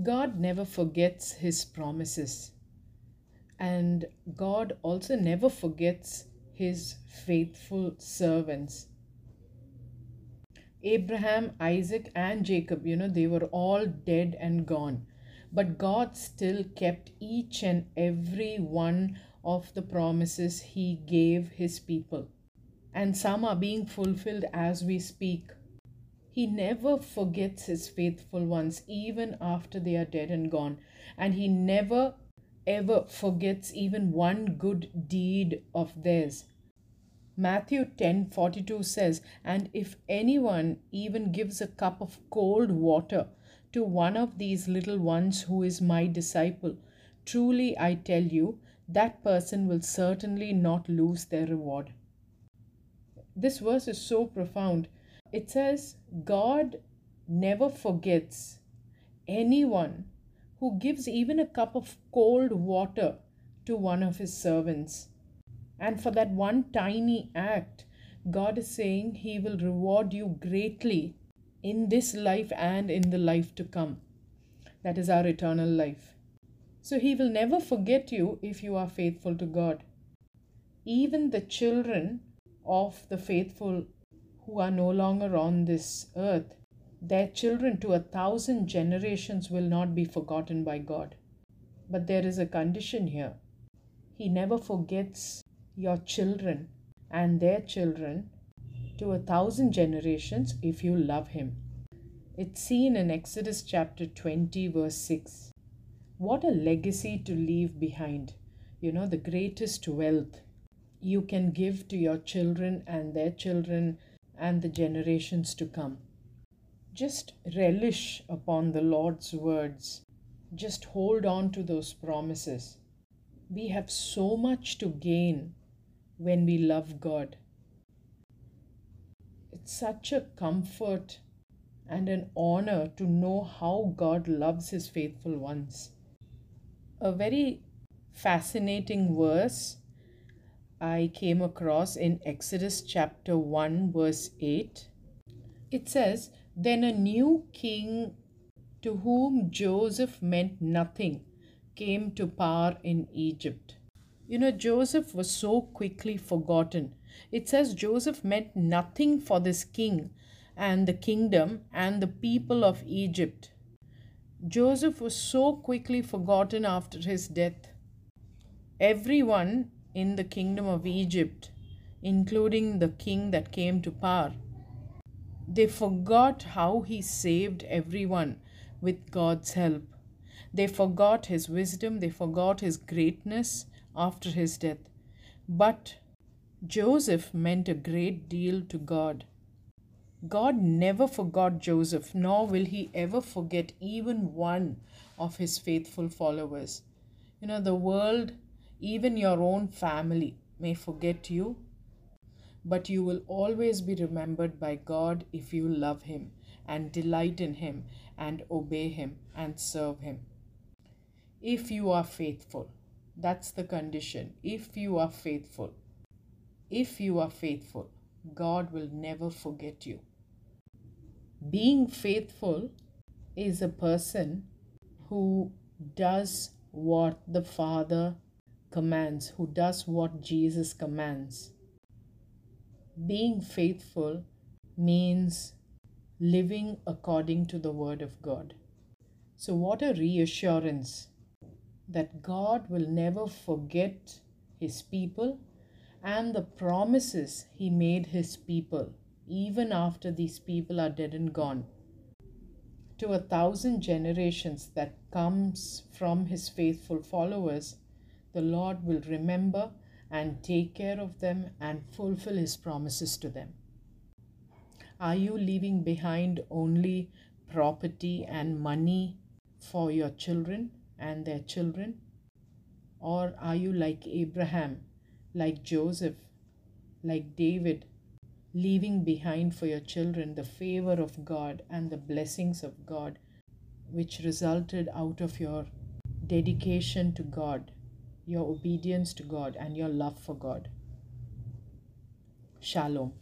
God never forgets his promises. And God also never forgets his faithful servants. Abraham, Isaac, and Jacob, you know, they were all dead and gone. But God still kept each and every one of the promises He gave His people. And some are being fulfilled as we speak. He never forgets His faithful ones, even after they are dead and gone. And He never ever forgets even one good deed of theirs. Matthew 10:42 says, "And if anyone even gives a cup of cold water to one of these little ones who is my disciple, truly I tell you, that person will certainly not lose their reward." This verse is so profound. It says, God never forgets anyone who gives even a cup of cold water to one of his servants. And for that one tiny act, God is saying He will reward you greatly in this life and in the life to come. That is our eternal life. So He will never forget you if you are faithful to God. Even the children of the faithful who are no longer on this earth, their children to a thousand generations will not be forgotten by God. But there is a condition here. He never forgets your children and their children to a thousand generations if you love Him. It's seen in Exodus chapter 20, verse 6. What a legacy to leave behind. You know, the greatest wealth you can give to your children and their children and the generations to come. Just relish upon the Lord's words. Just hold on to those promises. We have so much to gain when we love God. It's such a comfort and an honor to know how God loves His faithful ones. A very fascinating verse I came across in Exodus chapter 1, verse 8. It says, Then a new king to whom Joseph meant nothing came to power in Egypt. You know, Joseph was so quickly forgotten. It says Joseph meant nothing for this king and the kingdom and the people of Egypt. Joseph was so quickly forgotten after his death. Everyone in the kingdom of Egypt, including the king that came to power, they forgot how he saved everyone with God's help. They forgot his wisdom, they forgot his greatness, after his death. But Joseph meant a great deal to God. God never forgot Joseph, nor will he ever forget even one of his faithful followers. You know, the world, even your own family, may forget you, but you will always be remembered by God if you love him and delight in him and obey him and serve him. If you are faithful. That's the condition. If you are faithful, if you are faithful, God will never forget you. Being faithful is a person who does what the Father commands, who does what Jesus commands. Being faithful means living according to the Word of God. So, what a reassurance that God will never forget his people and the promises he made his people, even after these people are dead and gone. To a thousand generations that comes from his faithful followers, the Lord will remember and take care of them and fulfill his promises to them. Are you leaving behind only property and money for your children? and their children? Or are you like Abraham, like Joseph, like David, leaving behind for your children the favor of God and the blessings of God, which resulted out of your dedication to God, your obedience to God, and your love for God? Shalom.